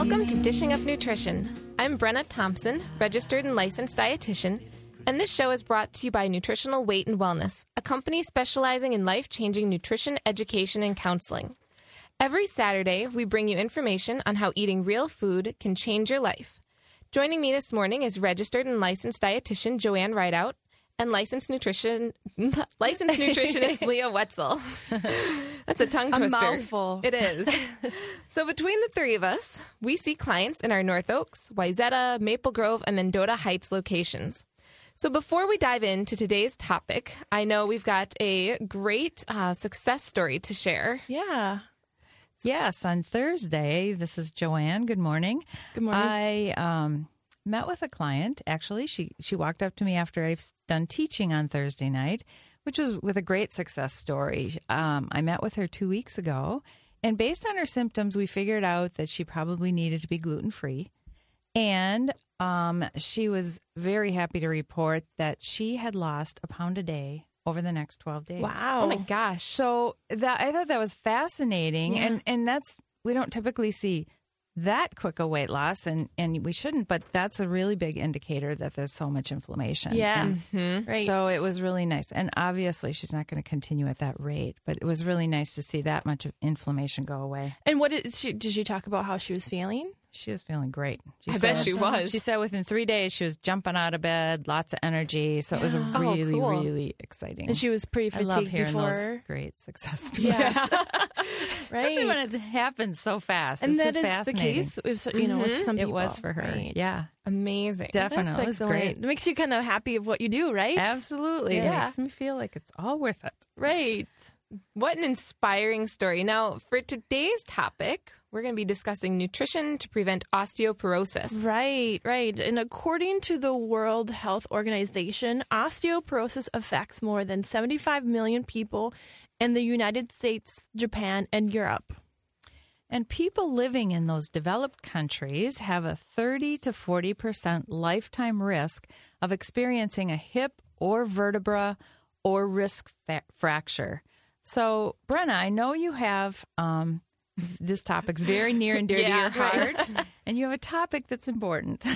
Welcome to Dishing Up Nutrition. I'm Brenna Thompson, registered and licensed dietitian, and this show is brought to you by Nutritional Weight and Wellness, a company specializing in life changing nutrition education and counseling. Every Saturday, we bring you information on how eating real food can change your life. Joining me this morning is registered and licensed dietitian JoAnn Ridout and licensed nutrition licensed nutritionist Leah Wetzel. That's a tongue A twister. mouthful. It is. so between the three of us, we see clients in our North Oaks, Wayzata, Maple Grove, and Mendota Heights locations. So before we dive into today's topic, I know we've got a great uh, success story to share. Yeah. Yes, on Thursday. This is Joanne. Good morning. Good morning. I um, met with a client. Actually, she she walked up to me after I've done teaching on Thursday night, which was with a great success story. Um, I met with her two weeks ago, and based on her symptoms, we figured out that she probably needed to be gluten free, and um, she was very happy to report that she had lost a pound a day over the next twelve days. Wow. Oh my gosh. So that I thought that was fascinating, and and that's we don't typically see that quick a weight loss, and and we shouldn't, but that's a really big indicator that there's so much inflammation. Yeah. And mm-hmm. Right. So it was really nice, and obviously she's not going to continue at that rate, but it was really nice to see that much of inflammation go away. and what did she did she talk about how she was feeling? She was feeling great. She I bet she was. She said within three days she was jumping out of bed, lots of energy. So it was a Oh, really, cool. really exciting. And she was pretty I fatigued love hearing before. those great success stories. Yeah. right. Especially when it happens so fast. and it's that just is the case with you know with mm-hmm. some It was for her. Right. Yeah, Amazing. definitely. That's It was great. It makes you kind of happy of what you do, right? Absolutely. It makes me feel like it's all worth it. Right. What an inspiring story. Now, for today's topic, we're going to be discussing nutrition to prevent osteoporosis. Right, right. And according to the World Health Organization, osteoporosis affects more than 75 million people in the United States, Japan, and Europe. And people living in those developed countries have a 30 to 40% lifetime risk of experiencing a hip or vertebra or wrist fa- fracture. So, Brenna, I know you have um, this topic's very near and dear Yeah, to your heart, and you have a topic that's important.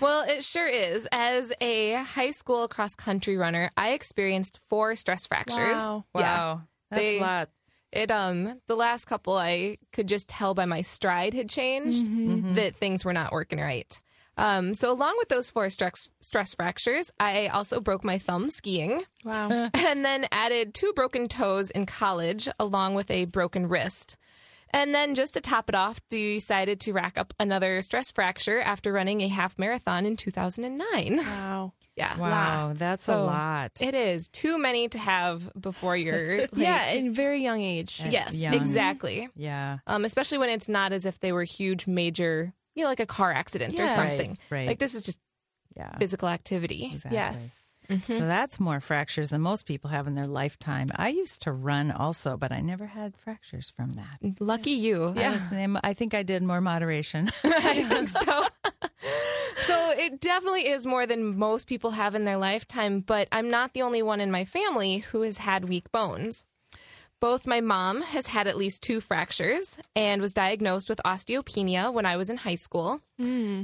Well, it sure is. As a high school cross country runner, I experienced four stress fractures. Wow. Yeah. that's They- a lot. It um the last couple I could just tell by my stride had changed that things were not working right. Um, so along with those four stress stress fractures, I also broke my thumb skiing, Wow. and then added two broken toes in college, along with a broken wrist. And then just to top it off, decided to rack up another stress fracture after running a half marathon in 2009. wow. Yeah, Wow, that's a lot. It is too many to have before you're like, yeah, in very young age. yes, young. exactly. yeah. um, especially when it's not as if they were huge, major, you know, like a car accident or something. Right, right. Like this is just Yeah. physical activity. Exactly. Yes. Mm-hmm. So that's more fractures than most people have in their lifetime. I used to run also, but I never had fractures from that. Lucky you. Yeah. I, I think I did more moderation. I think so. so it definitely is more than most people have in their lifetime, but I'm not the only one in my family who has had weak bones. Both my mom has had at least two fractures and was diagnosed with osteopenia when I was in high school. hmm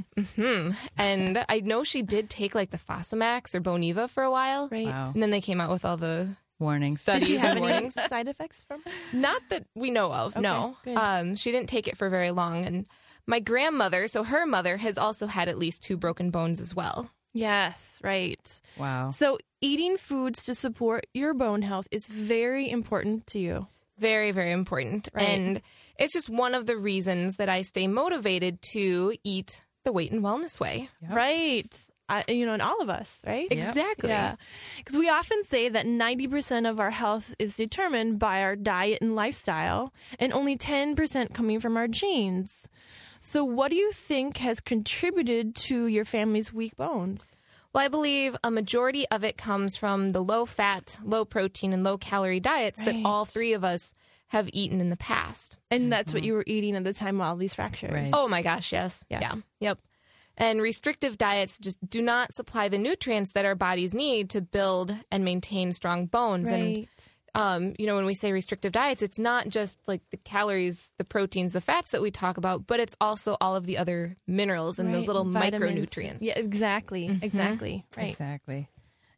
And I know she did take like the Fosamax or Boniva for a while. Right. Wow. And then they came out with all the Warnings. studies Did she have and any side effects from it? Not that we know of, no. Um, she didn't take it for very long. And my grandmother, so her mother, has also had at least two broken bones as well. Yes, right. Wow. So eating foods to support your bone health is very important to you. Very, very important. Right. And it's just one of the reasons that I stay motivated to eat the weight and wellness way. Right. I, you know, and all of us, right? Exactly. Yeah. Because we often say that 90% of our health is determined by our diet and lifestyle, and only 10% coming from our genes. So, what do you think has contributed to your family's weak bones? Well, I believe a majority of it comes from the low fat, low protein, and low calorie diets that all three of us have eaten in the past. And that's what mm-hmm. you were eating at the time of all these fractures. Right. Oh my gosh, yes. Yes. Yeah. Yep. And restrictive diets just do not supply the nutrients that our bodies need to build and maintain strong bones. And Right. Um, you know, when we say restrictive diets, it's not just like the calories, the proteins, the fats that we talk about, but it's also all of the other minerals and those little Vitamins. micronutrients. Yeah, exactly. Exactly. Right. Exactly.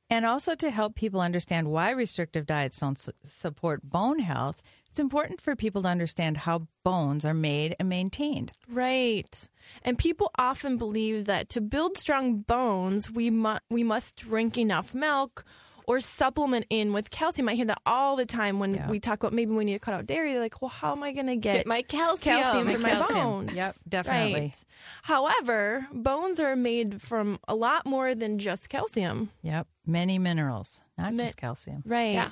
And also to help people understand why restrictive diets don't su- support bone health, it's important for people to understand how bones are made and maintained. Right. And people often believe that to build strong bones, we mu- we must drink enough milk or supplement in with calcium. I hear that all the time when Yeah. we talk about maybe we need to cut out dairy. They're like, well, how am I going to get, Get my calcium. calcium My for my calcium. bones? Yep, definitely. Right. However, bones are made from a lot more than just calcium. Yep, many minerals, not Mi- just calcium. Right. Yeah.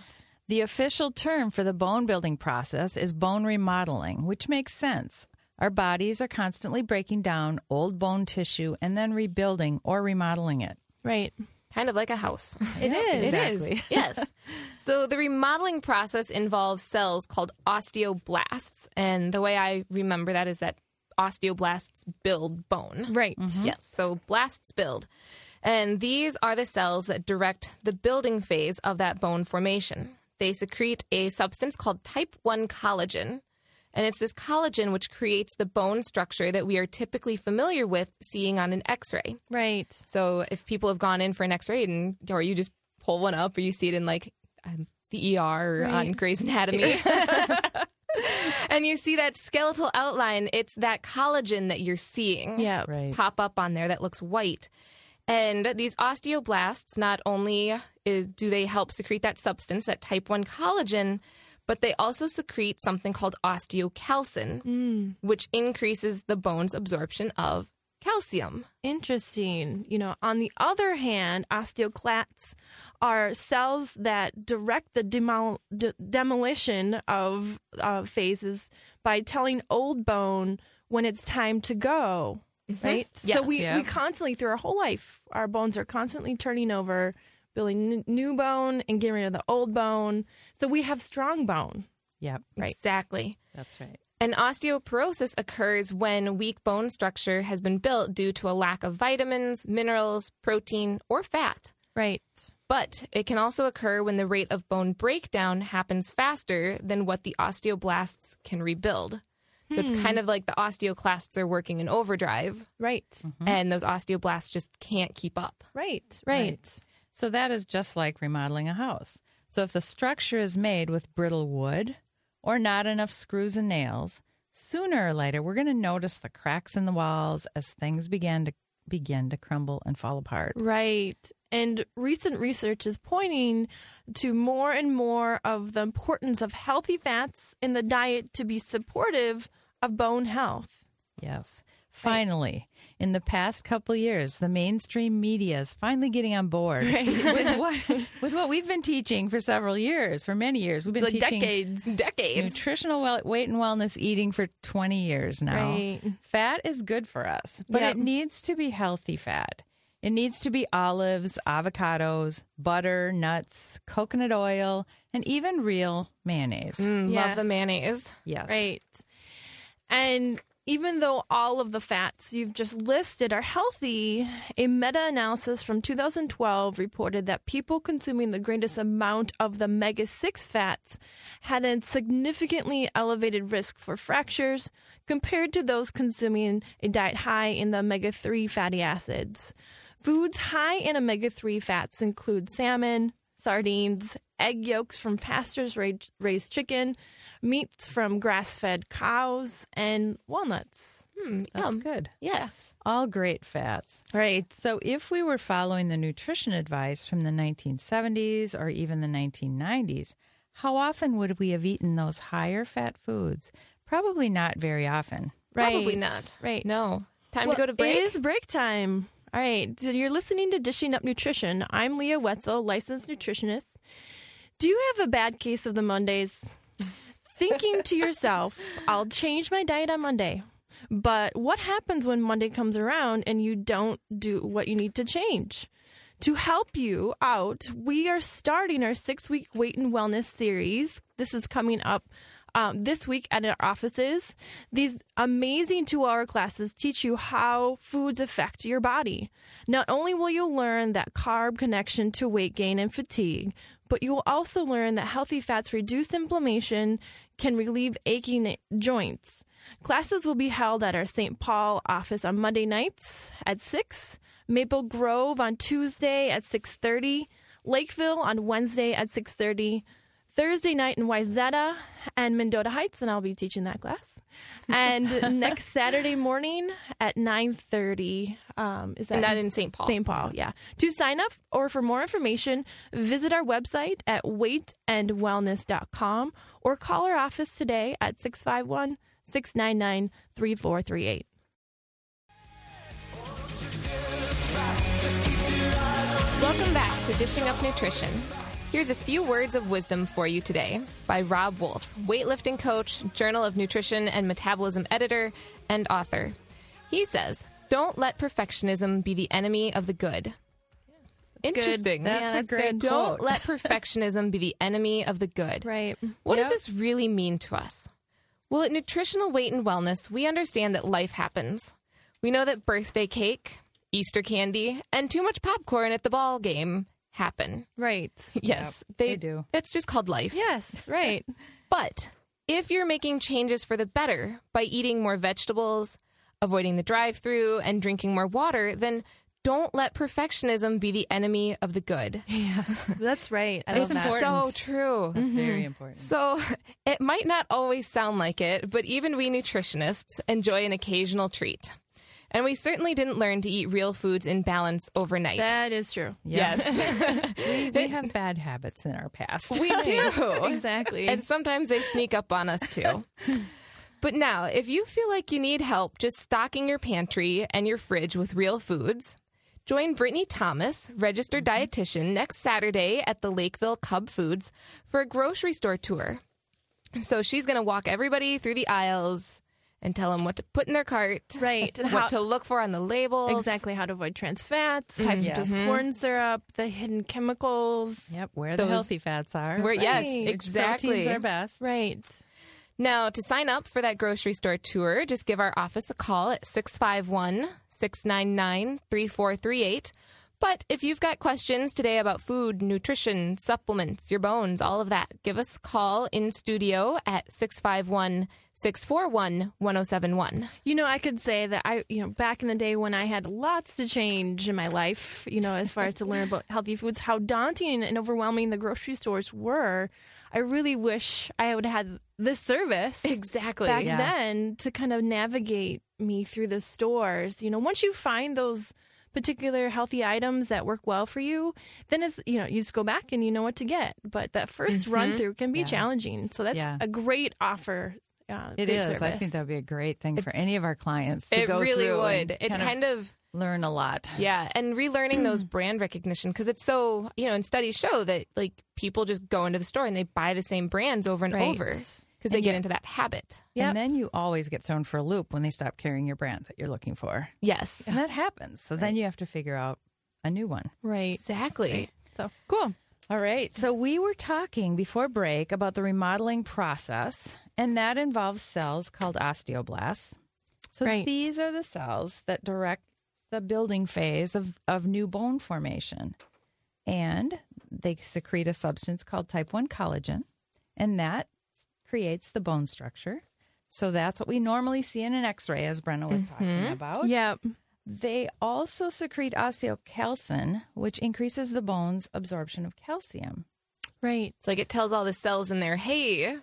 The official term for the bone building process is bone remodeling, which makes sense. Our bodies are constantly breaking down old bone tissue and then rebuilding or remodeling it. Right. Kind of like a house. It is. It Exactly. is. yes. So the remodeling process involves cells called osteoblasts. And the way I remember that is that osteoblasts build bone. Right. Mm-hmm. Mm-hmm. Yes. So blasts build. And these are the cells that direct the building phase of that bone formation. They secrete a substance called type 1 collagen. And it's this collagen which creates the bone structure that we are typically familiar with seeing on an x ray. Right. So if people have gone in for an X-ray and or you just pull one up or you see it in like um, the ER or on Right. Grey's Anatomy. and you see that skeletal outline, it's that collagen that you're seeing Yeah. Right. pop up on there that looks white. And these osteoblasts not only is, do they help secrete that substance, that type 1 collagen, but they also secrete something called osteocalcin, which increases the bone's absorption of calcium. Interesting. You know, on the other hand, osteoclasts are cells that direct the demol- de- demolition of uh, phases by telling old bone when it's time to go. Right? Yes. so we, Yeah. we constantly, through our whole life, our bones are constantly turning over, building n- new bone and getting rid of the old bone. So we have strong bone. Yep, Right. Exactly. that's right. And osteoporosis occurs when weak bone structure has been built due to a lack of vitamins, minerals, protein, or fat. Right. But it can also occur when the rate of bone breakdown happens faster than what the osteoblasts can rebuild. So it's hmm. kind of like the osteoclasts are working in overdrive, Right. Mm-hmm. and those osteoblasts just can't keep up. Right. Right. So that is just like remodeling a house. So if the structure is made with brittle wood or not enough screws and nails, sooner or later we're going to notice the cracks in the walls as things begin to begin to crumble and fall apart. Right. And recent research is pointing to more and more of the importance of healthy fats in the diet to be supportive of bone health. Yes. Finally, in the past couple years, the mainstream media is finally getting on board with what with what we've been teaching for several years, for many years. We've been Like teaching decades. Decades. nutritional well, weight and wellness eating for 20 years now. Right. Fat is good for us, but Yep. it needs to be healthy fat. It needs to be olives, avocados, butter, nuts, coconut oil, and even real mayonnaise. Mm, Love the mayonnaise. Yes. Right. And even though all of the fats you've just listed are healthy, a meta analysis from 2012 reported that people consuming the greatest amount of the omega 6 fats had a significantly elevated risk for fractures compared to those consuming a diet high in the omega 3 fatty acids. Foods high in omega 3 fats include salmon, sardines, egg yolks from pastures raised, raised chicken, meats from grass fed cows, and walnuts. Mm, That's yum. good. Yes. All great fats. Right. So, if we were following the nutrition advice from the 1970s or even the 1990s, how often would we have eaten those higher fat foods? Probably not very often. Right. Probably not. Right. No. Time Well, to go to break. It is break time. All right. So you're listening to Dishing Up Nutrition. I'm Leah Wetzel, licensed nutritionist. Do you have a bad case of the Mondays? Thinking to yourself, I'll change my diet on Monday. But what happens when Monday comes around and you don't do what you need to change? To help you out, we are starting our six week weight and wellness series. This is coming up um, this week at our offices. These amazing two hour classes teach you how foods affect your body. Not only will you learn that carb connection to weight gain and fatigue, but you will also learn that healthy fats reduce inflammation, can relieve aching joints. Classes will be held at our St. Paul office on Monday nights at 6, Maple Grove on Tuesday at 6:30, Lakeville on Wednesday at 6:30, Thursday night in Wayzata and Mendota Heights, and I'll be teaching that class. And next Saturday morning at 9.30. Um, is that, And that in St. Paul. St. Paul, yeah. To sign up or for more information, visit our website at weightandwellness.com or call our office today at 651 699 3438. Welcome back to Dishing Up Nutrition. Here's a few words of wisdom for you today by Robb Wolf, weightlifting coach, Journal of Nutrition and Metabolism editor, and author. He says, Don't let perfectionism be the enemy of the good. Interesting. That's a that's great good. Don't let perfectionism be the enemy of the good. Right. What Yep. does this really mean to us? Well, at Nutritional Weight and Wellness, we understand that life happens. We know that birthday cake, Easter candy, and too much popcorn at the ball game happen. Right. Yes, they do. It's just called life. Yes, right. But if you're making changes for the better by eating more vegetables, avoiding the drive through, and drinking more water, then don't let perfectionism be the enemy of the good. Yeah, that's right. I it's love so true. That's mm-hmm. very important. So it might not always sound like it, but even we nutritionists enjoy an occasional treat. And we certainly didn't learn to eat real foods in balance overnight. That is true. yes, we, we have bad habits in our past. we do. Exactly. And sometimes they sneak up on us too. But now, if you feel like you need help just stocking your pantry and your fridge with real foods, join Brittany Thomas, registered mm-hmm. dietitian, next Saturday at the Lakeville Cub Foods for a grocery store tour. So she's going to walk everybody through the aisles and tell them what to put in their cart, Right. And what how- to look for on the labels. Exactly how to avoid trans fats, high Mm-hmm. fructose corn syrup, the hidden chemicals. Yep, where Those- the healthy fats are. Where, yes, Right. Which exactly. proteins are best. Right. Now, to sign up for that grocery store tour, just give our office a call at 651 699 3438. But if you've got questions today about food, nutrition, supplements, your bones, all of that, give us a call in studio at 651 641 1071. You know, I could say that I, you know, back in the day when I had lots to change in my life, you know, as far as to learn about healthy foods, how daunting and overwhelming the grocery stores were. I really wish I would have had this service Exactly. back Yeah. then to kind of navigate me through the stores. You know, once you find those particular healthy items that work well for you, then it's you know you just go back and you know what to get. But that 1st run through can be Yeah. challenging. So that's Yeah. a great offer. Uh, It is. I think that would be a great thing for any of our clients to It really would. It's kind of of learn a lot. Yeah, and relearning those brand recognition because it's so you know, and studies show that like people just go into the store and they buy the same brands over and Right. over because they get into that habit. And then you always get thrown for a loop when they stop carrying your brand that you're looking for. Yes, And that happens. So then you have to figure out a new one. right. exactly. So cool. All right. So we were talking before break about the remodeling process, and that involves cells called osteoblasts. So Right. these are the cells that direct the building phase of, of new bone formation. And they secrete a substance called type 1 collagen, and that creates the bone structure. So that's what we normally see in an x ray, as Brenna was talking mm-hmm. about. Yep. They also secrete osteocalcin, which increases the bone's absorption of calcium. Right. It's like it tells all the cells in there, hey,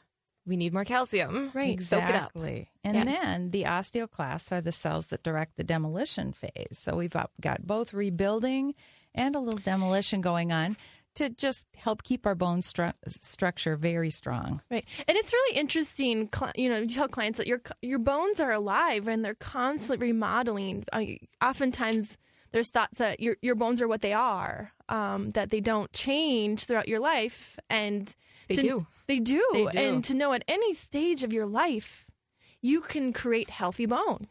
we need more calcium. Right. Soak it up. Exactly. And Yes. then the osteoclasts are the cells that direct the demolition phase. So we've got- got both rebuilding and a little demolition going on to just help keep our bone stru- structure very strong. Right. And it's really interesting, cli- you know, you tell clients that your your bones are alive and they're constantly remodeling. Uh, oftentimes, there's thoughts that your your bones are what they are, um, that they don't change throughout your life, and They to- do. They do. They do. And to know at any stage of your life, you can create healthy bone,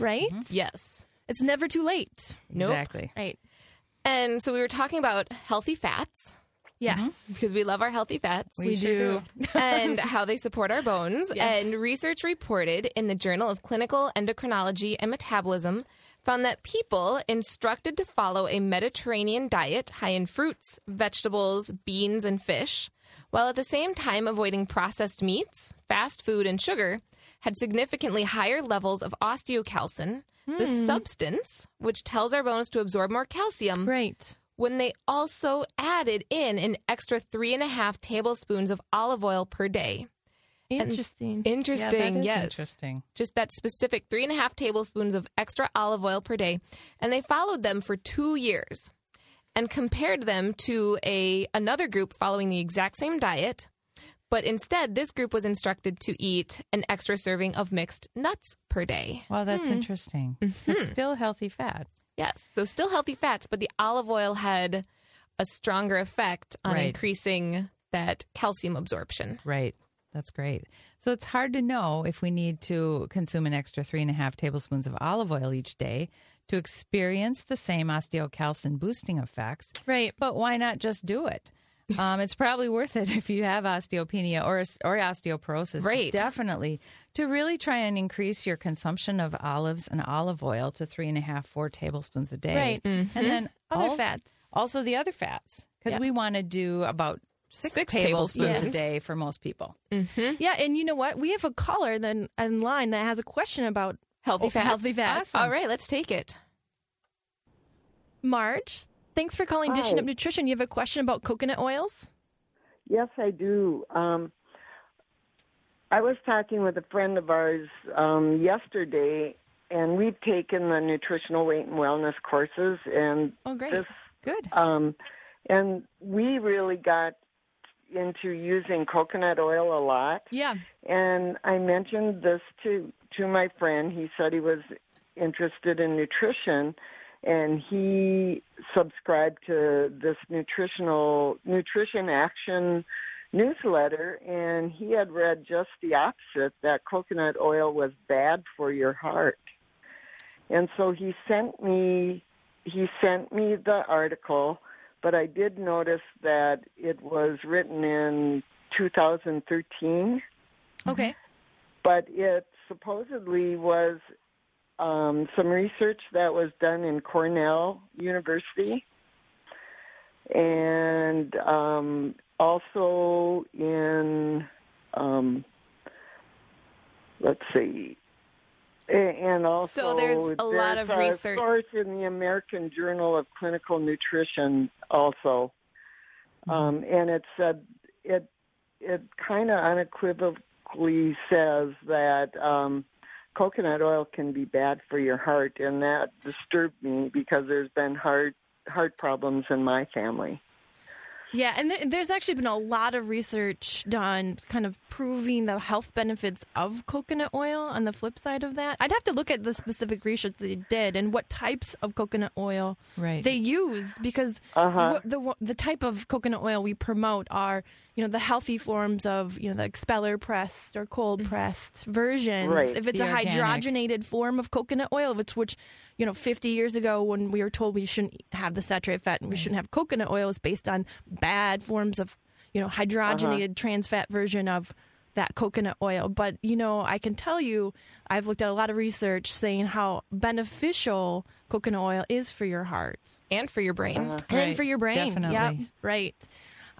right? Yes. It's never too late. Nope. Exactly. Right. And so we were talking about healthy fats Yes. Mm-hmm. because we love our healthy fats. We sure do. and how they support our bones. Yes. And research reported in the Journal of Clinical Endocrinology and Metabolism found that people instructed to follow a Mediterranean diet high in fruits, vegetables, beans, and fish, while at the same time avoiding processed meats, fast food, and sugar, had significantly higher levels of osteocalcin, the hmm. substance which tells our bones to absorb more calcium, Right. when they also added in an extra three and a half tablespoons of olive oil per day. Interesting. Interesting, yeah, yes. interesting. Just that specific three and a half tablespoons of extra olive oil per day. And they followed them for two years and compared them to a another group following the exact same diet. But instead, this group was instructed to eat an extra serving of mixed nuts per day. Wow, that's hmm. interesting. Mm-hmm. It's still healthy fat. Yes. So still healthy fats, but the olive oil had a stronger effect on Right. increasing that calcium absorption. Right. That's great. So it's hard to know if we need to consume an extra three and a half tablespoons of olive oil each day to experience the same osteocalcin boosting effects. Right. But why not just do it? Um, it's probably worth it if you have osteopenia or or osteoporosis. Right. Definitely to really try and increase your consumption of olives and olive oil to three and a half, four tablespoons a day. Right. And then Other al- fats. Also the other fats because Yeah. we want to do about six, Six tablespoons, tablespoons. a day for most people. Yeah, and you know what? We have a caller then in line that has a question about Healthy fats. healthy fats. All right, let's take it. Marge. Thanks for calling Dishing Up Nutrition. You have a question about coconut oils? Yes, I do. Um, I was talking with a friend of ours um, yesterday, and we've taken the nutritional weight and wellness courses, and Oh, great. this, Good. um, and we really got into using coconut oil a lot. Yeah. And I mentioned this to to my friend. He said he was interested in nutrition, and he subscribed to this nutritional nutrition action newsletter. And he had read just the opposite that coconut oil was bad for your heart. And so he sent me he sent me the article, but I did notice that it was written in 2013 Okay. but it supposedly was um, some research that was done in Cornell University. And um, also in, um, let's see, and also So there's a lot of there's research- A source in the American Journal of Clinical Nutrition also, um, and it said it it kind of unequivocally says that um, coconut oil can be bad for your heart, and that disturbed me because there's been heart heart problems in my family. Yeah, and there, there's actually been a lot of research done kind of proving the health benefits of coconut oil on the flip side of that. I'd have to look at the specific research they did and what types of coconut oil Right. they used because Uh-huh. wh- the the type of coconut oil we promote are, you know, the healthy forms of, you know, the expeller pressed or cold pressed versions. Right. If it's The a organic. hydrogenated form of coconut oil, which which you know, 50 years ago when we were told we shouldn't have the saturated fat and we shouldn't have coconut oil is based on bad forms of, you know, hydrogenated trans fat version of that coconut oil. But, you know, I can tell you, I've looked at a lot of research saying how beneficial coconut oil is for your heart And for your brain. Uh-huh. and Right, for your brain. definitely. Yep, right.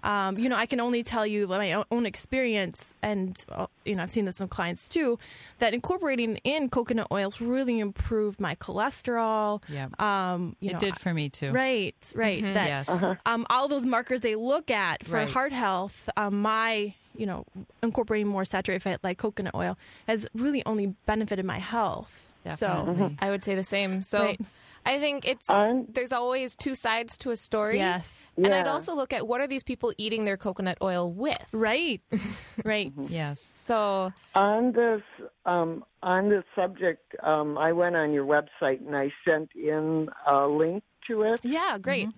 Um, you know, I can only tell you my own experience, and uh, you know, I've seen this in clients too, that incorporating in coconut oils really improved my cholesterol. Yeah, Um, you it know, did for me too. Right, right. That, Yes. um, all those markers they look at for Right. heart health, um, my, you know, incorporating more saturated fat like coconut oil has really only benefited my health. Definitely. So I would say the same. So Right. I think it's I'm- there's always two sides to a story. Yes. And I'd also look at what are these people eating their coconut oil with. So, right, right. Yes. So On this um, on this subject, um, I went on your website and I sent in a link to it. Yeah, great.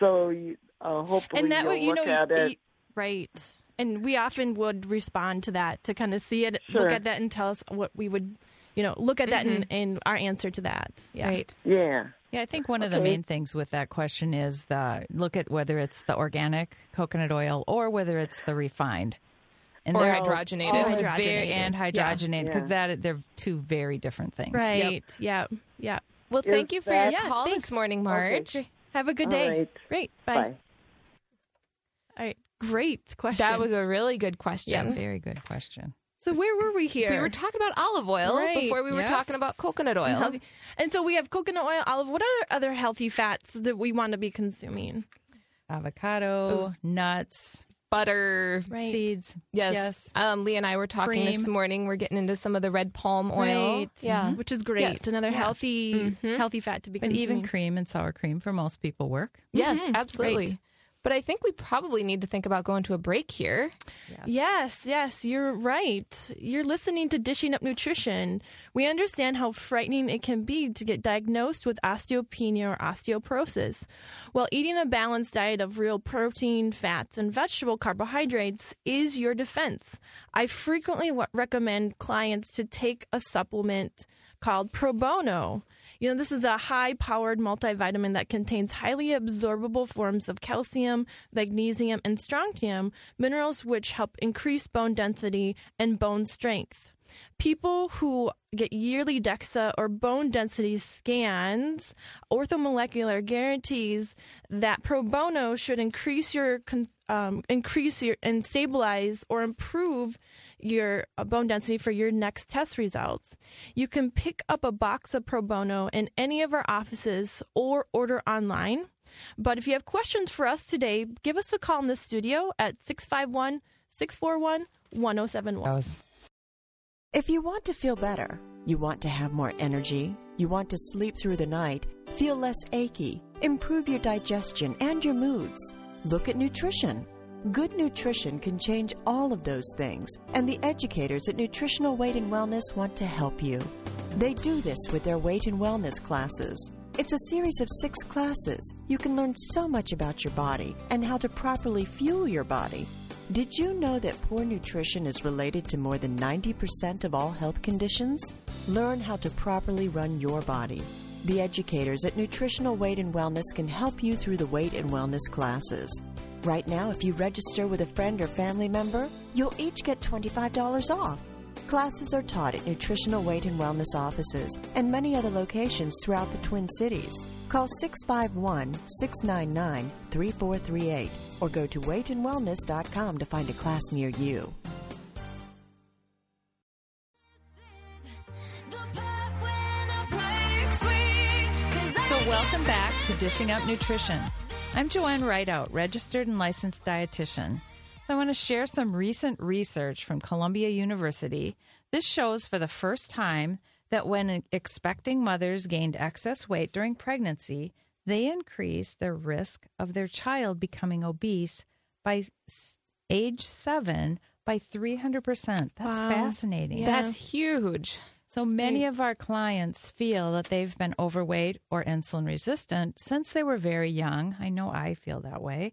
So you, uh, hopefully and that you'll way, you look know, at it. you- right. and we often would respond to that to kind of see it, Sure. look at that, and tell us what we would, you know, look at that mm-hmm. and, and our answer to that. Yeah. Right. Yeah. Yeah, I think one of the main things with that question is the look at whether it's the organic coconut oil or whether it's the refined. And Or they're hydrogenated. two Or very- hydrogenated. and hydrogenated because Yeah. that they're two very different things. Right. Yeah. Yeah. Well, Is thank you for that- your Yeah, call thanks. this morning, Marge. Okay. Have a good day. right. Great. Bye. Bye. All right. Great question. That was a really good question. Yeah, very good question. So. Where were we here? We were talking about olive oil Right. before we were Yeah. talking about coconut oil. Healthy. And so we have coconut oil, olive. What are other healthy fats that we want to be consuming? Avocado, Those- nuts, Butter. Right. seeds. Yes. Yes. Um, Lee and I were talking this morning. We're getting into some of the red palm oil. Right. Yeah. Which is great. Yes. Another Yeah. healthy, Mhm. healthy fat to be But consuming. even cream and sour cream for most people work. Yes, Mhm. absolutely. Great. But I think we probably need to think about going to a break here. Yes, yes, you're right. You're listening to Dishing Up Nutrition. We understand how frightening it can be to get diagnosed with osteopenia or osteoporosis. While eating a balanced diet of real protein, fats, and vegetable carbohydrates is your defense, I frequently recommend clients to take a supplement called Pro Bono. You know, this is a high powered multivitamin that contains highly absorbable forms of calcium, magnesium, and strontium, minerals which help increase bone density and bone strength. People who get yearly DEXA or bone density scans, orthomolecular guarantees that pro bono should increase your con- um, increase your and stabilize or improve your uh, bone density for your next test results. You can pick up a box of pro bono in any of our offices or order online. But if you have questions for us today, give us a call in the studio at 651 641 1071. If you want to feel better, you want to have more energy, you want to sleep through the night, feel less achy, improve your digestion and your moods, look at nutrition. Good nutrition can change all of those things, and the educators at Nutritional Weight and Wellness want to help you. They do this with their weight and wellness classes. It's a series of six classes. You can learn so much about your body and how to properly fuel your body. Did you know that poor nutrition is related to more than 90% of all health conditions? Learn how to properly run your body. The educators at Nutritional Weight and Wellness can help you through the weight and wellness classes. Right now, if you register with a friend or family member, you'll each get $25 off. Classes are taught at Nutritional Weight and Wellness offices and many other locations throughout the Twin Cities. Call 651 699 3438 or go to weightandwellness.com to find a class near you. Welcome back to Dishing Up Nutrition. I'm JoAnn Ridout, registered and licensed dietitian. So, I want to share some recent research from Columbia University. This shows for the first time that when expecting mothers gained excess weight during pregnancy, they increased their risk of their child becoming obese by age seven by 300%. That's Wow. fascinating. Yeah. That's huge. So many Right. of our clients feel that they've been overweight or insulin resistant since they were very young. I know I feel that way.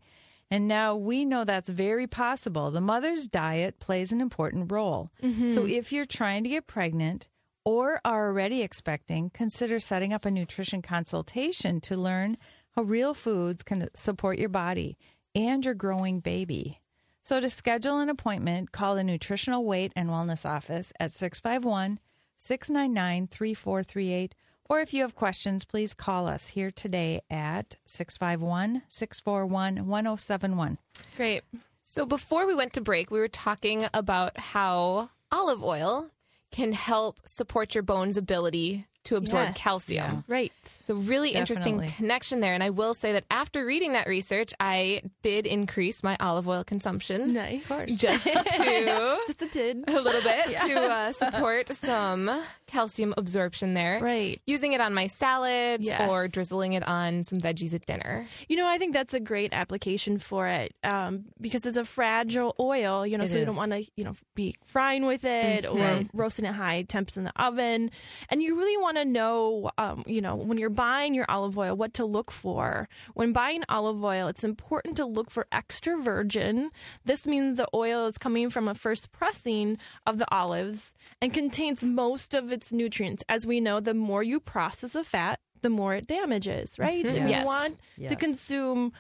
And now we know that's very possible. The mother's diet plays an important role. So mm-hmm. if you're trying to get pregnant or are already expecting, consider setting up a nutrition consultation to learn how real foods can support your body and your growing baby. So to schedule an appointment, call the Nutritional Weight and Wellness Office at 651 699 3438. Or if you have questions, please call us here today at 651 641 1071. Great. So before we went to break, we were talking about how olive oil can help support your bones' ability to absorb Yes. calcium. Right. So really interesting connection there. And I will say that after reading that research, I did increase my olive oil consumption Nice. Of course. just to Just a tid. a little bit to uh, support some calcium absorption there. Right. Using it on my salads Yes. or drizzling it on some veggies at dinner. You know, I think that's a great application for it um, because it's a fragile oil, you know, It so you don't want to, you know, be frying with it or roasting at high temps in the oven. And you really want want to know, um, you know, when you're buying your olive oil, what to look for. When buying olive oil, it's important to look for extra virgin. This means the oil is coming from a first pressing of the olives and contains most of its nutrients. As we know, the more you process a fat, the more it damages, right? And Yes. you want to consume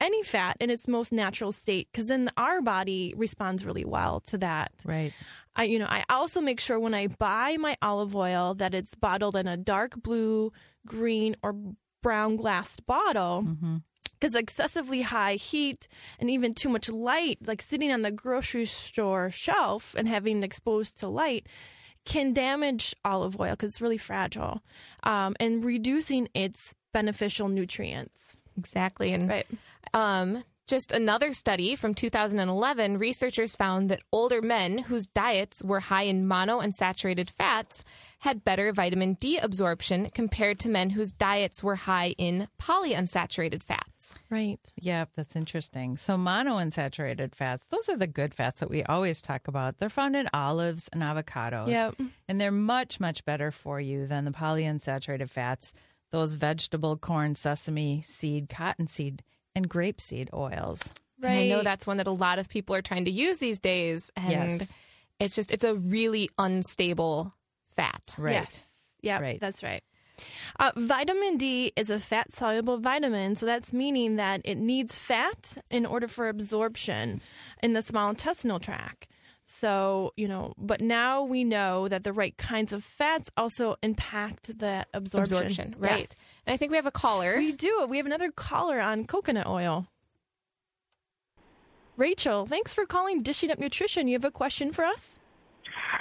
any fat in its most natural state because then our body responds really well to that. Right. I you know I also make sure when I buy my olive oil that it's bottled in a dark blue, green, or brown glassed bottle. Because excessively high heat and even too much light, like sitting on the grocery store shelf and having it exposed to light, can damage olive oil because it's really fragile um, and reducing its beneficial nutrients. Exactly. And Right. um, just another study from 2011, researchers found that older men whose diets were high in mono monounsaturated fats had better vitamin D absorption compared to men whose diets were high in polyunsaturated fats. Right. Yep, that's interesting. So mono monounsaturated fats, those are the good fats that we always talk about. They're found in olives and avocados. Yep. And they're much, much better for you than the polyunsaturated fats, those vegetable, corn, sesame seed, cottonseed, and grapeseed oils. And I know that's one that a lot of people are trying to use these days. And Yes. it's just, it's a really unstable fat. Right. Yes. Yeah, Right. that's right. Uh, vitamin D is a fat soluble vitamin, so that's meaning that it needs fat in order for absorption in the small intestinal tract. So, you know, but now we know that the right kinds of fats also impact that absorption. Absorption, right. Yes. And I think we have a caller. We do. We have another caller on coconut oil. Rachel, thanks for calling Dishing Up Nutrition. You have a question for us?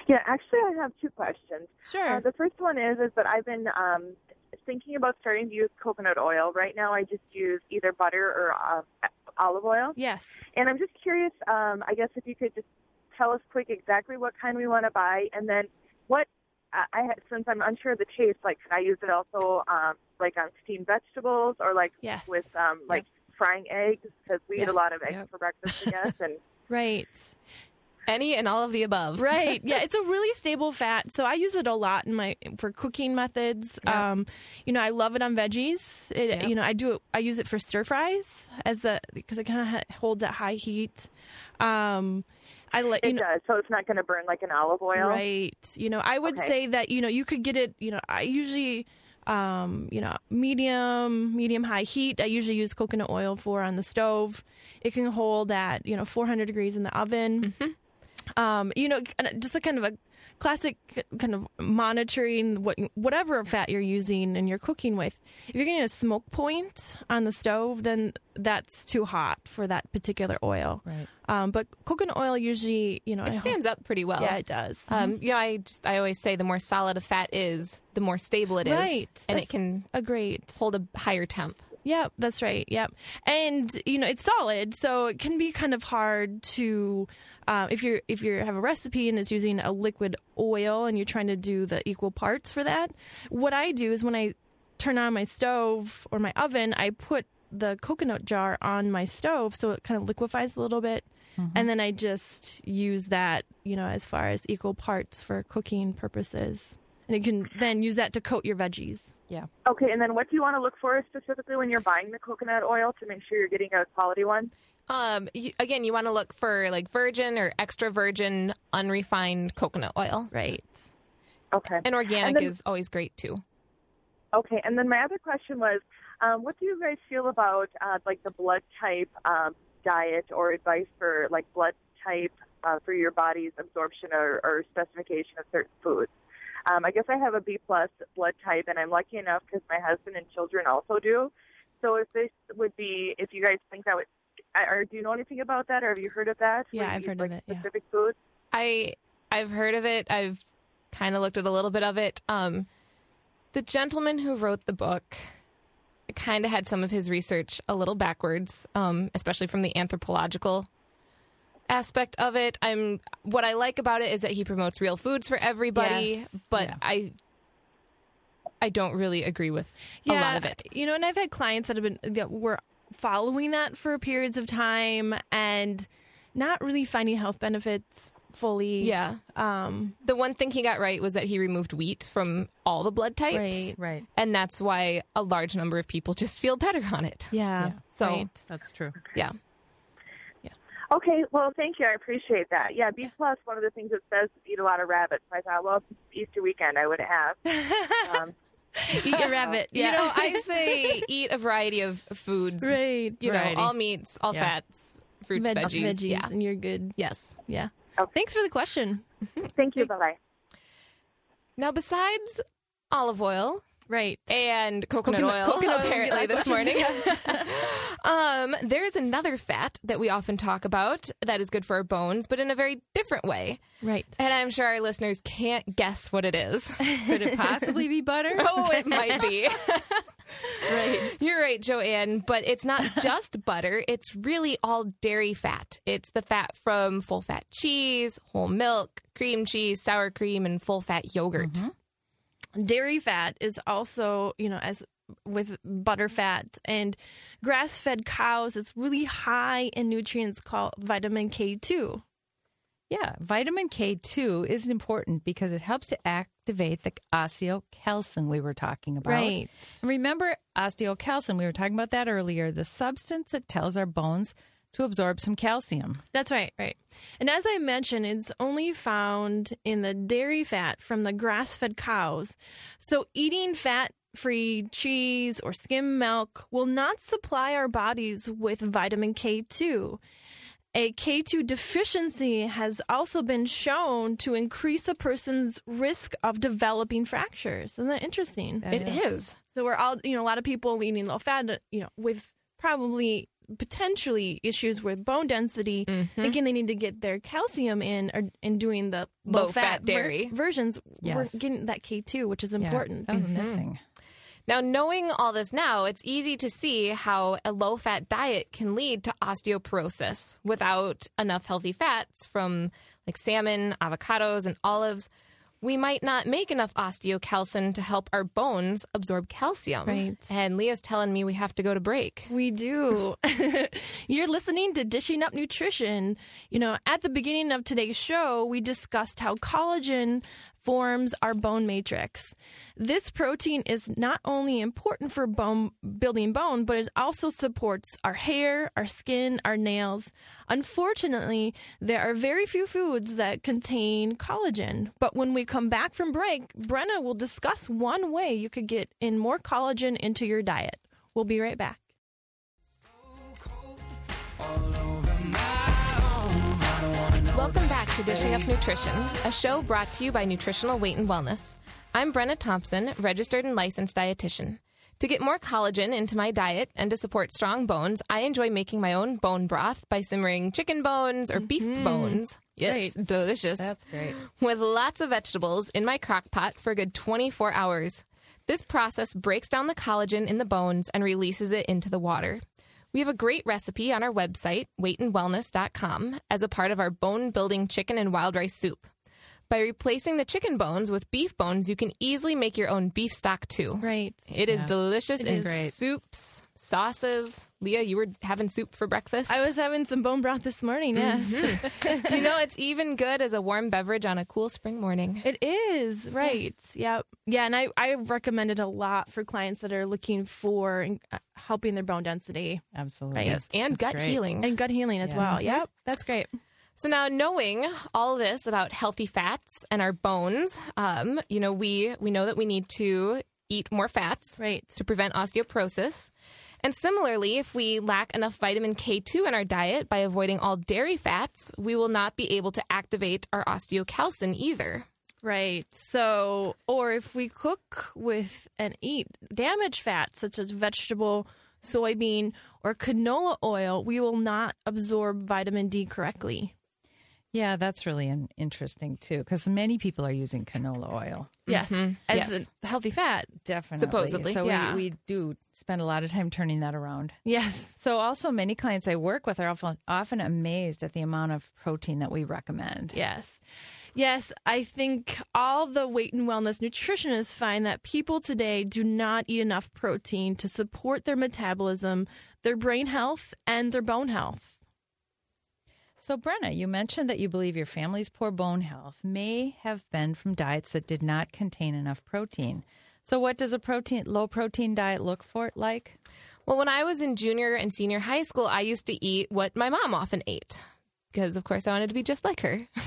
Yeah, actually, I have two questions. Sure. Uh, the first one is is that I've been um, thinking about starting to use coconut oil. Right now, I just use either butter or uh, olive oil, yes. and I'm just curious. Um, I guess if you could just tell us quick exactly what kind we want to buy, and then what I I had, since I'm unsure of the taste, like can I use it also um, like on steamed vegetables or like Yes. with um, like frying eggs because we eat a lot of eggs Yep. for breakfast, I guess, and Right. Any and all of the above. Right. Yeah, it's a really stable fat. So I use it a lot in my for cooking methods. Um, you know, I love it on veggies. It, Yep. You know, I do it. I use it for stir fries as the because it kind of holds at high heat. Um, I let you it know. does. So it's not going to burn like an olive oil. Right. You know, I would Okay. say that, you know, you could get it, you know, I usually um, you know, medium, medium high heat. I usually use coconut oil for on the stove. It can hold at, you know, 400 degrees in the oven. Um, you know, just a kind of a classic kind of monitoring what whatever fat you're using and you're cooking with. If you're getting a smoke point on the stove, then that's too hot for that particular oil. Right. Um, but coconut oil usually, you know, I It hope- stands up pretty well. Yeah, it does. Um, you know, I just I always say the more solid a fat is, the more stable it is, Right. and That's- it can Agreed. hold a higher temp. Yep, that's right. Yep, and you know it's solid, so it can be kind of hard to uh, if you're if you have a recipe and it's using a liquid oil and you're trying to do the equal parts for that. What I do is when I turn on my stove or my oven, I put the coconut jar on my stove so it kind of liquefies a little bit. And then I just use that, you know, as far as equal parts for cooking purposes. And you can then use that to coat your veggies. Yeah. Okay, and then what do you want to look for specifically when you're buying the coconut oil to make sure you're getting a quality one? Um, you, again, you want to look for like virgin or extra virgin unrefined coconut oil, Right. Okay. and organic And then- is always great too. Okay, and then my other question was, um, what do you guys feel about uh, like the blood type um, diet or advice for like blood type uh, for your body's absorption or, or specification of certain foods? Um, I guess I have a B plus blood type, and I'm lucky enough because my husband and children also do. So if this would be, if you guys think that would, or do you know anything about that, or have you heard of that? Yeah, Where I've eat, heard of like, it, yeah. Specific foods. I I've heard of it. I've kind of looked at a little bit of it. Um, the gentleman who wrote the book kind of had some of his research a little backwards, um, especially from the anthropological aspect of it. I'm what I like about it is that he promotes real foods for everybody, Yes. but Yeah. I I don't really agree with a lot of it. You know, and I've had clients that have been that were following that for periods of time and not really finding health benefits fully. Yeah. Um, The one thing he got right was that he removed wheat from all the blood types. Right. Right. And that's why a large number of people just feel better on it. yeah. Yeah. So- right. That's true. Yeah. Okay, well, thank you. I appreciate that. Yeah, B plus. One of the things it says is eat a lot of rabbits. So I thought, well, Easter weekend, I would have. Um, Eat your rabbit. Yeah. You know, I say eat a variety of foods. right. You Variety. know, all meats, all Yeah. fats, fruits, Veg- veggies. Yeah. and you're good. Yes. Yeah. Okay. Thanks for the question. thank you. Bye bye. Now, besides olive oil Right. and coconut, Coconut- oil, coconut apparently this morning, um, there is another fat that we often talk about that is good for our bones, but in a very different way. Right. And I'm sure our listeners can't guess what it is. Could it possibly be butter? oh, it might be. right. You're right, JoAnn, but it's not just butter. It's really all dairy fat. It's the fat from full fat cheese, whole milk, cream cheese, sour cream, and full fat yogurt. Dairy fat is also, you know, as with butter fat and grass fed cows, it's really high in nutrients called vitamin K2. Yeah, vitamin K2 is important because it helps to activate the osteocalcin we were talking about. Right. Remember osteocalcin, we were talking about that earlier, the substance that tells our bones to absorb some calcium. That's right, right. And as I mentioned, it's only found in the dairy fat from the grass fed cows. So eating fat free cheese or skim milk will not supply our bodies with vitamin K2. A K2 deficiency has also been shown to increase a person's risk of developing fractures. Isn't that interesting? It is. So we're all, you know, a lot of people eating low fat, you know, with probably potentially issues with bone density, mm-hmm. thinking they need to get their calcium in or in doing the low, Low-fat ver- dairy. versions. Yes. We're getting that K2, which is Yeah, important. that was mm-hmm. missing. Now, knowing all this now, it's easy to see how a low fat diet can lead to osteoporosis without enough healthy fats from like salmon, avocados, and olives. We might not make enough osteocalcin to help our bones absorb calcium. Right. And Leah's telling me we have to go to break. We do. You're listening to Dishing Up Nutrition. You know, at the beginning of today's show, we discussed how collagen forms our bone matrix. This protein is not only important for bone building bone, but it also supports our hair, our skin, our nails. Unfortunately, there are very few foods that contain collagen. But when we come back from break, Brenna will discuss one way you could get in more collagen into your diet. We'll be right back. Welcome back to Dishing Up Nutrition, a show brought to you by Nutritional Weight and Wellness. I'm Brenna Thompson, registered and licensed dietitian. To get more collagen into my diet and to support strong bones, I enjoy making my own bone broth by simmering chicken bones or beef mm-hmm. bones. Yes, Right. delicious. That's great. With lots of vegetables in my crock pot for a good 24 hours. This process breaks down the collagen in the bones and releases it into the water. We have a great recipe on our website, weightandwellness.com, as a part of our bone building chicken and wild rice soup. By replacing the chicken bones with beef bones, you can easily make your own beef stock too. Right. It is delicious It in is. Great. soups, sauces. Leah, you were having soup for breakfast. I was having some bone broth this morning, yes. you know, it's even good as a warm beverage on a cool spring morning. It is, right. Yeah. Yeah, and I, I recommend it a lot for clients that are looking for uh, helping their bone density Absolutely. Yes, and That's gut great. healing. and gut healing as Yes. well. Yep, that's great. So now, knowing all this about healthy fats and our bones, um, you know, we we know that we need to eat more fats Right. to prevent osteoporosis. And similarly, if we lack enough vitamin K2 in our diet by avoiding all dairy fats, we will not be able to activate our osteocalcin either. Right. So, or if we cook with and eat damaged fats such as vegetable, soybean, or canola oil, we will not absorb vitamin D correctly. Yeah, that's really an interesting too, because many people are using canola oil. Yes. Mm-hmm. As Yes. a healthy fat. Definitely. Supposedly, So yeah. we, we do spend a lot of time turning that around. Yes. So also many clients I work with are often, often amazed at the amount of protein that we recommend. Yes. Yes, I think all the weight and wellness nutritionists find that people today do not eat enough protein to support their metabolism, their brain health, and their bone health. So, Brenna, you mentioned that you believe your family's poor bone health may have been from diets that did not contain enough protein. So, what does a protein low protein diet look for like? Well, when I was in junior and senior high school, I used to eat what my mom often ate because, of course, I wanted to be just like her.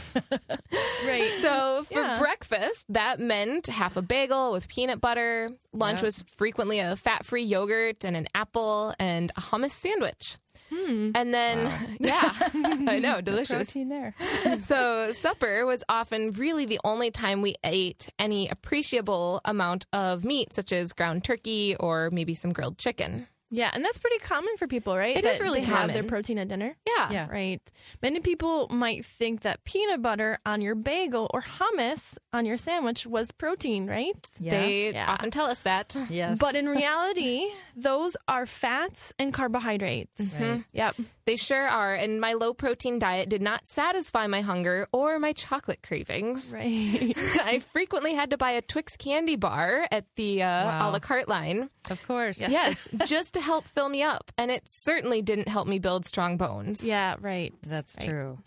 Right. So for Yeah. breakfast, that meant half a bagel with peanut butter. Lunch Yeah. was frequently a fat free yogurt and an apple and a hummus sandwich. Hmm. And then, yeah, I know, delicious. Protein there. so supper was often really the only time we ate any appreciable amount of meat, such as ground turkey or maybe some grilled chicken. Yeah, and that's pretty common for people, right? It is That really they have their protein at dinner. Yeah. Yeah. Right. Many people might think that peanut butter on your bagel or hummus on your sandwich was protein, right? Yeah. They Yeah. often tell us that. yes. But in reality, those are fats and carbohydrates. Right. Yep. They sure are. And my low protein diet did not satisfy my hunger or my chocolate cravings. Right. I frequently had to buy a Twix candy bar at the uh, Wow. a la carte line. of course. Yes, just to help fill me up. And it certainly didn't help me build strong bones. yeah, right. That's Right. true.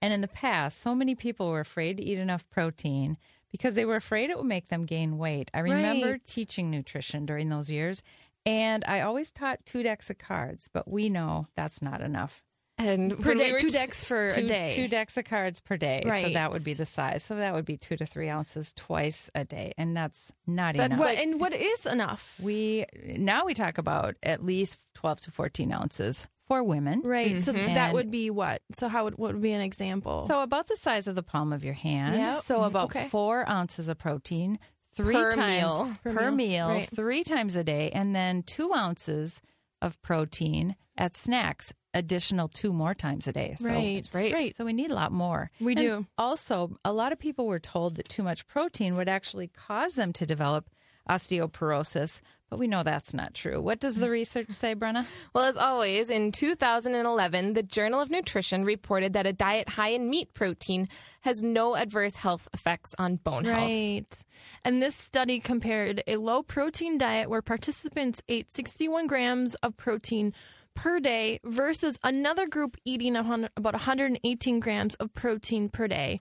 And in the past, so many people were afraid to eat enough protein because they were afraid it would make them gain weight. I remember Right. teaching nutrition during those years, and I always taught two decks of cards, but we know that's not enough. And Per we two decks for Two, a day. two decks of cards per day. Right. So that would be the size. So that would be two to three ounces twice a day. And that's not That's enough. What, and what is enough? we now we talk about at least 12 to 14 ounces for women. Right. So mm-hmm. that would be what? So how would what would be an example? So about the size of the palm of your hand. Yep. So mm-hmm. about Okay. four ounces of protein, three Per times meal. per, Per meal, meal. Right. three times a day, and then two ounces of protein at snacks, additional two more times a day. So, right. right. Right. So we need a lot more. We And do. Also, a lot of people were told that too much protein would actually cause them to develop osteoporosis, but we know that's not true. What does the research say, Brenna? Well, as always, in 2011, the Journal of Nutrition reported that a diet high in meat protein has no adverse health effects on bone health. Right. And this study compared a low protein diet where participants ate 61 grams of protein per day versus another group eating about 118 grams of protein per day.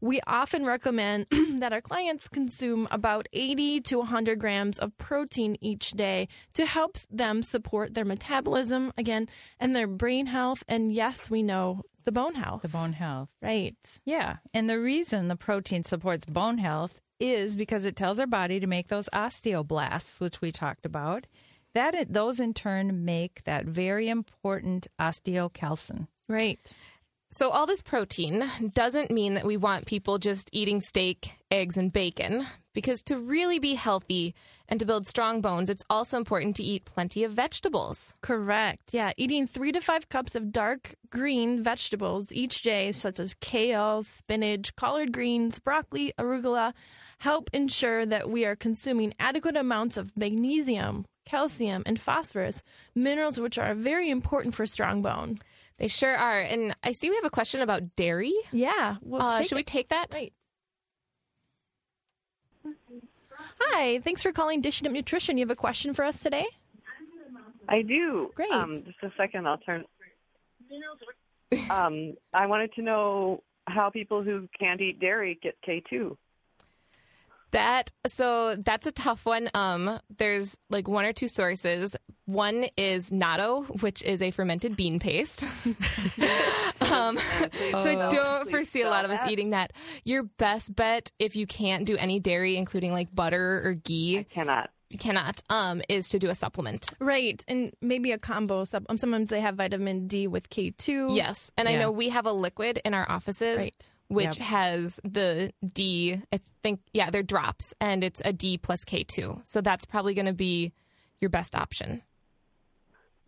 We often recommend that our clients consume about 80 to 100 grams of protein each day to help them support their metabolism again and their brain health and yes, we know the bone health. The bone health. Right. Yeah. And the reason the protein supports bone health is because it tells our body to make those osteoblasts, which we talked about. That those in turn make that very important osteocalcin. Right. So, all this protein doesn't mean that we want people just eating steak, eggs, and bacon, because to really be healthy and to build strong bones, it's also important to eat plenty of vegetables. Correct. Yeah, eating three to five cups of dark green vegetables each day, such as kale, spinach, collard greens, broccoli, arugula, help ensure that we are consuming adequate amounts of magnesium, calcium, and phosphorus, minerals which are very important for strong bone. They sure are. And I see we have a question about dairy. Yeah. Well, Uh, should we take that? Right. Hi, thanks for calling Dishing Up Nutrition. You have a question for us today? I do. Great. Um, just a second, I'll turn. Um, I wanted to know how people who can't eat dairy get K2. That so that's a tough one. Um, there's like one or two sources. One is natto, which is a fermented bean paste. um, so I don't foresee a lot of us that. eating that. Your best bet, if you can't do any dairy, including like butter or ghee, Cannot. cannot, um, is to do a supplement. Right, and maybe a combo. Sub- um, sometimes they have vitamin D with K2. Yes, and I know we have a liquid in our offices. Right. Which Yep. has the D, I think, yeah, they're drops, and it's a D plus K2. So that's probably going to be your best option.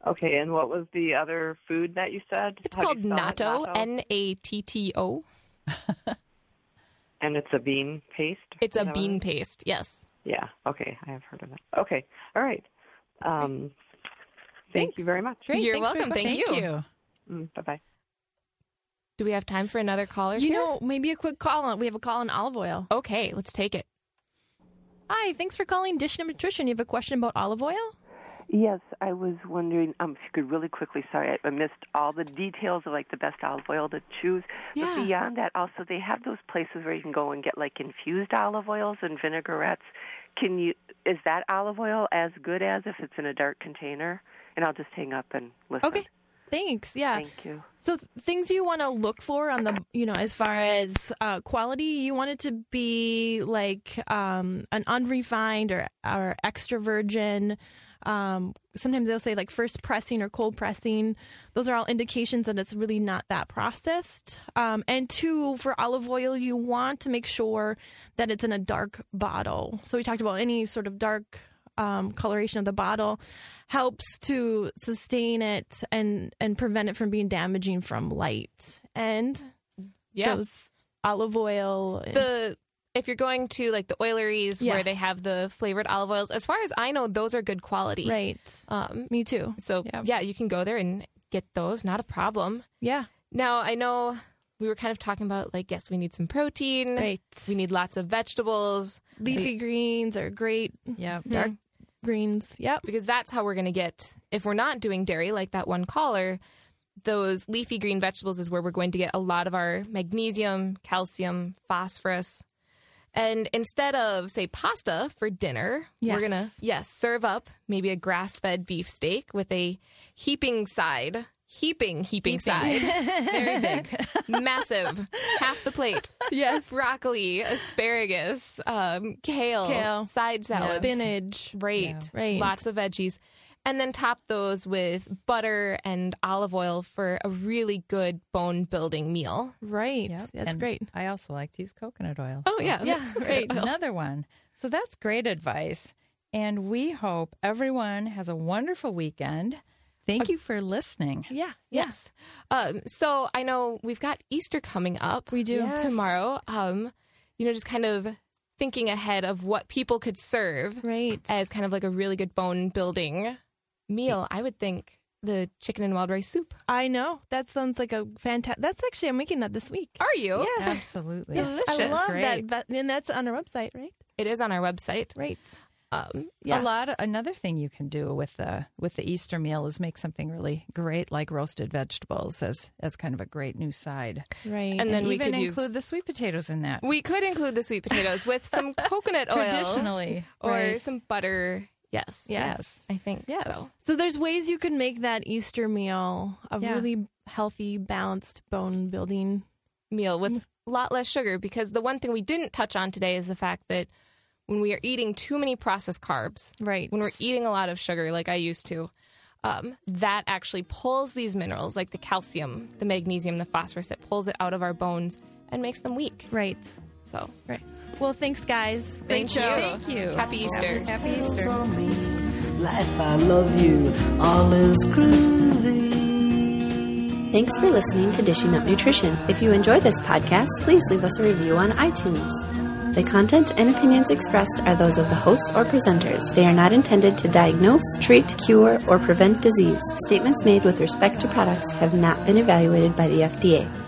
Okay, and what was the other food that you said? It's How called you spell natto, N A T T O. And it's a bean paste? It's a bean it is? paste, yes. Yeah, okay, I have heard of it. Okay, all right. Um, thank you very much. Great. You're thanks for welcome. your Thank question. you. Mm, bye bye. Do we have time for another caller? You here? know, maybe a quick call on. We have a call on olive oil. Okay, let's take it. Hi, thanks for calling Dish Up Nutrition. You have a question about olive oil? Yes, I was wondering um, if you could really quickly. Sorry, I, I missed all the details of like the best olive oil to choose. Yeah. But beyond that, also they have those places where you can go and get like infused olive oils and vinaigrettes. Can you? Is that olive oil as good as if it's in a dark container? And I'll just hang up and listen. Okay. Thanks. Yeah. Thank you. So th- things you want to look for on the, you know, as far as uh, quality, you want it to be like um, an unrefined or or extra virgin. Um, sometimes they'll say like first pressing or cold pressing. Those are all indications that it's really not that processed. Um, and two, for olive oil, you want to make sure that it's in a dark bottle. So we talked about any sort of dark um, coloration of the bottle helps to sustain it and and prevent it from being damaging from light and Yeah. those olive oil and- the if you're going to like the oileries where they have the flavored olive oils, as far as I know, those are good quality. right Um, me too so Yeah. yeah, you can go there and get those. Not a problem. yeah Now I know we were kind of talking about like yes, we need some protein. right We need lots of vegetables leafy greens are great Yeah. dark greens. Yep. Because that's how we're going to get if we're not doing dairy like that one caller those leafy green vegetables is where we're going to get a lot of our magnesium calcium phosphorus. And instead of say pasta for dinner Yes. we're gonna yes serve up maybe a grass-fed beef steak with a heaping side heaping heaping, side Very big. massive half the plate yes broccoli asparagus um, kale, Kale. side salad spinach Right. Yeah. Right. Lots of veggies. And then top those with butter and olive oil for a really good bone building meal. right Yep. that's And great I also like to use coconut oil. Oh, so- yeah. yeah right Another one. So that's great advice. And we hope everyone has a wonderful weekend. Thank you for listening. yeah Yes. Um, so I know we've got Easter coming up. We do. Yes. Tomorrow. Um, you know, just kind of thinking ahead of what people could serve right as kind of like a really good bone building meal. I would think the chicken and wild rice soup. I know that sounds like a fantastic that's actually I'm making that this week Are you? Yeah. Absolutely. delicious. I love Great. that and that's on our website right It is on our website. right Um, A lot of, another thing you can do with the with the Easter meal is make something really great like roasted vegetables as as kind of a great new side. right And then we even could use- include the sweet potatoes in that. We could include the sweet potatoes with some coconut oil Traditionally, or right. some butter. Yes. Yes. I think Yes. so. So there's ways you can make that Easter meal a Yeah. really healthy, balanced bone building. Meal with a lot less sugar because the one thing we didn't touch on today is the fact that when we are eating too many processed carbs, Right. when we're eating a lot of sugar like I used to, um, that actually pulls these minerals like the calcium, the magnesium, the phosphorus, it pulls it out of our bones and makes them weak. Right. So Right. Well, thanks, guys. thank you. Thank you. Happy Easter. Happy Easter. on me. Life, I love you. All is groovy. Thanks for listening to Dishing Up Nutrition. If you enjoy this podcast, please leave us a review on iTunes. The content and opinions expressed are those of the hosts or presenters. They are not intended to diagnose, treat, cure, or prevent disease. Statements made with respect to products have not been evaluated by the FDA.